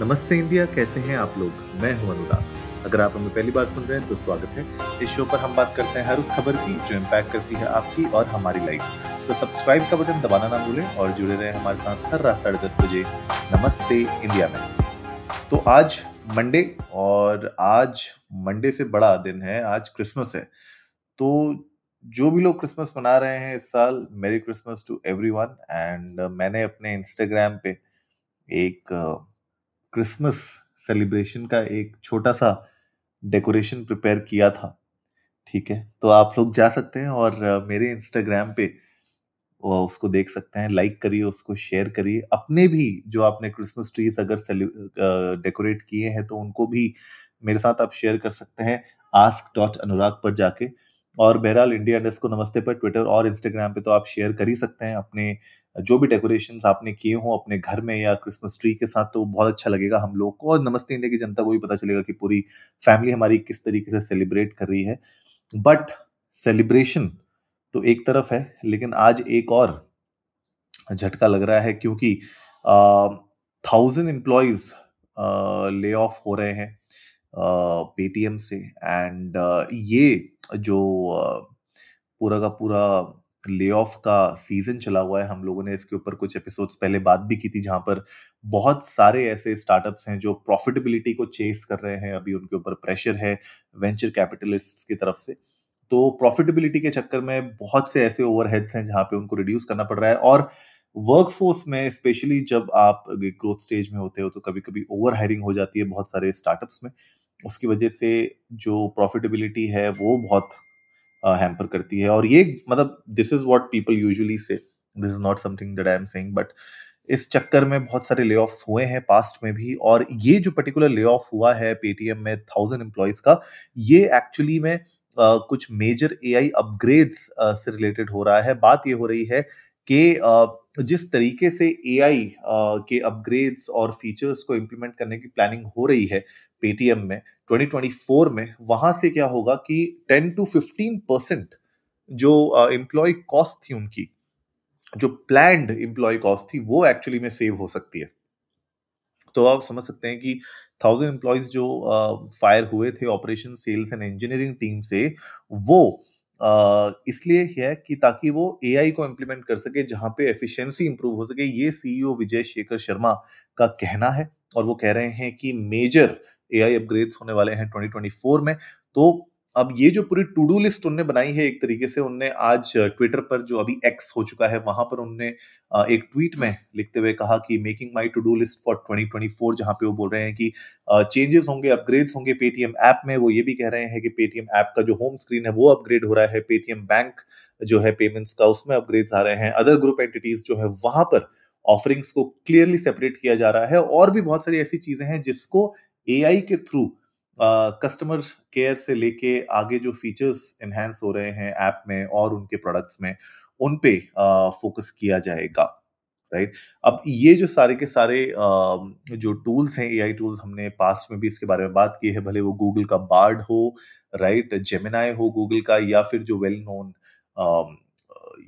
नमस्ते इंडिया, कैसे हैं आप लोग? मैं हूँ अनुराग। अगर आप हमें पहली बार सुन रहे हैं तो स्वागत है। इस शो पर हम बात करते हैं हर उस खबर की, जो इम्पैक्ट करती है आपकी और हमारी लाइफ तो सब्सक्राइब का बटन दबाना ना भूलें और जुड़े रहें हमारे साथ हर रात साढ़े दस बजे। नमस्ते इंडिया में। तो आज मंडे और आज मंडे से बड़ा दिन है, आज क्रिसमस है। तो जो भी लोग क्रिसमस मना रहे हैं इस साल मेरी क्रिसमस टू एवरीवन एंड मैंने अपने इंस्टाग्राम पे एक क्रिसमस सेलिब्रेशन का एक छोटा सा डेकोरेशन प्रिपेयर किया था। ठीक है तो आप लोग जा सकते हैं और मेरे इंस्टाग्राम पे उसको देख सकते हैं लाइक करिए, उसको शेयर करिए। अपने भी जो आपने क्रिसमस ट्रीज अगर डेकोरेट किए हैं तो उनको भी मेरे साथ आप शेयर कर सकते हैं। आस्क डॉट अनुराग पर जाके। और बहरहाल इंडिया डेस्क को नमस्ते पर ट्विटर और इंस्टाग्राम पे तो आप शेयर कर ही सकते हैं अपने जो भी डेकोरेशन आपने किए हों अपने घर में या क्रिसमस ट्री के साथ तो बहुत अच्छा लगेगा हम लोग को। और नमस्ते इंडिया की जनता को भी पता चलेगा कि पूरी फैमिली हमारी किस तरीके से सेलिब्रेट कर रही है। बट सेलिब्रेशन तो एक तरफ़ है, लेकिन आज एक और झटका लग रहा है क्योंकि थाउज़ेंड एम्प्लॉयज़ ले ऑफ़ हो रहे हैं पेटीएम से। एंड ये जो पूरा का पूरा ले ऑफ़ का सीज़न चला हुआ है, हम लोगों ने इसके ऊपर कुछ एपिसोड्स पहले बात भी की थी, जहाँ पर बहुत सारे ऐसे स्टार्टअप्स हैं जो प्रॉफिटेबिलिटी को चेस कर रहे हैं, अभी उनके ऊपर प्रेशर है वेंचर कैपिटलिस्ट की तरफ़ से। तो प्रॉफिटेबिलिटी के चक्कर में बहुत से ऐसे ओवरहेड्स हैं जहाँ पे उनको रिड्यूस करना पड़ रहा है और वर्कफोर्स में स्पेशली जब आप ग्रोथ स्टेज में होते हो तो कभी कभी ओवर हायरिंग हो जाती है बहुत सारे स्टार्टअप्स में। उसकी वजह से जो प्रॉफिटेबिलिटी है वो बहुत हैम्पर uh, करती है। और ये मतलब this is what people usually say this is not something that I am saying but इस चक्कर में बहुत सारे ले हुए हैं पास्ट में भी। और ये जो पर्टिकुलर ले हुआ है पेटीएम में थाउज़ेंड एम्प्लॉयज़ का ये एक्चुअली में uh, कुछ मेजर ए आई अपग्रेड्स से रिलेटेड हो रहा है। बात ये हो रही है कि जिस तरीके से ए आई uh, के अपग्रेड्स और फीचर्स को इम्प्लीमेंट करने की प्लानिंग हो रही है पेटीएम में 2024 में वहाँ से क्या होगा कि 10 टू 15 परसेंट जो एम्प्लॉय कॉस्ट थी उनकी जो प्लैंड एम्प्लॉय कॉस्ट थी वो एक्चुअली में सेव हो सकती है। तो आप समझ सकते हैं कि थाउज़ेंड एम्प्लॉयज़ जो फायर हुए थे operation sales and engineering team से वो इसलिए है कि ताकि वो एआई को इम्प्लीमेंट कर सके जहाँ पे एफिशिएंसी इंप्रूव हो सके, ये सीईओ विजय शेखर शर्मा का कहना है और वो कह रहे हैं कि मेजर ए आई अपग्रेड्स होने वाले हैं 2024 में। तो अब ये जो पूरी टू डू लिस्ट उनने बनाई है, एक तरीके से उनने आज ट्विटर पर जो अभी एक्स हो चुका है, वहाँ पर उनने एक ट्वीट में लिखते हुए कहा कि making my to do list for 2024 जहाँ पे वो बोल रहे हैं कि चेंजेस होंगे अपग्रेड्स होंगे पेटीएम ऐप में, वो ये भी कह रहे हैं कि पेटीएम ऐप का जो होम स्क्रीन है, वो अपग्रेड हो रहा है पेटीएम बैंक जो है पेमेंट्स का, उसमें अपग्रेड्स आ रहे हैं अदर ग्रुप एंटिटीज जो है, वहाँ पर ऑफरिंग्स को क्लियरली सेपरेट किया जा रहा है, और भी बहुत सारी ऐसी चीज़ें हैं जिसको एआई के थ्रू कस्टमर केयर से लेके आगे जो फीचर्स एनहेंस हो रहे हैं ऐप में और उनके प्रोडक्ट्स में, उन पे फोकस किया जाएगा राइट अब ये जो सारे के सारे जो टूल्स हैं एआई टूल्स हमने पास्ट में भी इसके बारे में बात की है, भले वो गूगल का बार्ड हो राइट जेमिनाई हो गूगल का या फिर जो well known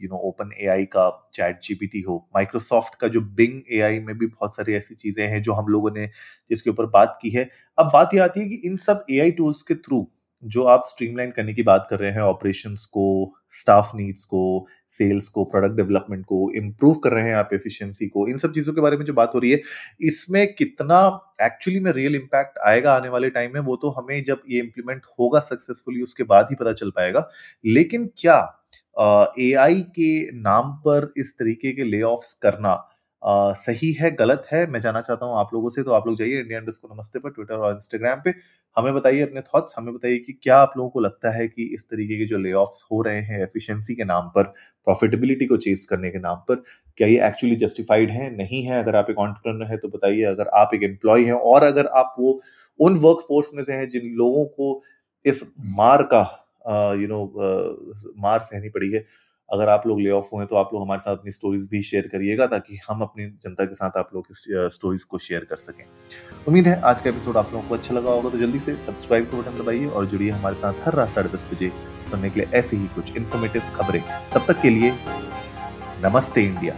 you know OpenAI का, चैट जीपीटी हो माइक्रोसॉफ्ट का जो बिंग एआई में भी बहुत सारी ऐसी चीज़ें हैं जो हम लोगों ने जिसके ऊपर बात की है। अब बात यह आती है कि इन सब एआई टूल्स के थ्रू जो आप स्ट्रीमलाइन करने की बात कर रहे हैं ऑपरेशन को स्टाफ नीड्स को सेल्स को प्रोडक्ट डेवलपमेंट को इम्प्रूव कर रहे हैं आप एफिशिएंसी को, इन सब चीज़ों के बारे में जो बात हो रही है, इसमें कितना एक्चुअली में रियल इम्पैक्ट आएगा आने वाले टाइम में, वो तो हमें जब ये इम्प्लीमेंट होगा सक्सेसफुली उसके बाद ही पता चल पाएगा। लेकिन क्या एआई के नाम पर इस तरीके के ले करना uh, सही है गलत है? मैं जानना चाहता हूँ आप लोगों से तो आप लोग जाइए इंडिया को नमस्ते पर ट्विटर और इंस्टाग्राम पे। हमें बताइए अपने थॉट्स हमें बताइए कि क्या आप लोगों को लगता है कि इस तरीके के जो ले हो रहे हैं एफिशिएंसी के नाम पर प्रॉफिटेबिलिटी को चेज करने के नाम पर क्या ये एक्चुअली जस्टिफाइड है? नहीं है? अगर आप एक ऑन्टरप्रनर है तो बताइए। अगर आप एक एम्प्लॉय हैं और अगर आप वो उन वर्क में से हैं जिन लोगों को इस मार का यू नो मार सहनी पड़ी है। अगर आप लोग ले ऑफ़ हुए तो आप लोग हमारे साथ अपनी स्टोरीज भी शेयर करिएगा, ताकि हम अपनी जनता के साथ आप लोग इस स्टोरीज को शेयर कर सकें। उम्मीद है आज का एपिसोड आप लोगों को अच्छा लगा होगा तो जल्दी से सब्सक्राइब का बटन दबाइए और जुड़िए हमारे साथ हर रात साढ़े दस बजे सुनने के लिए ऐसे ही कुछ इन्फॉर्मेटिव खबरें। तब तक के लिए नमस्ते इंडिया।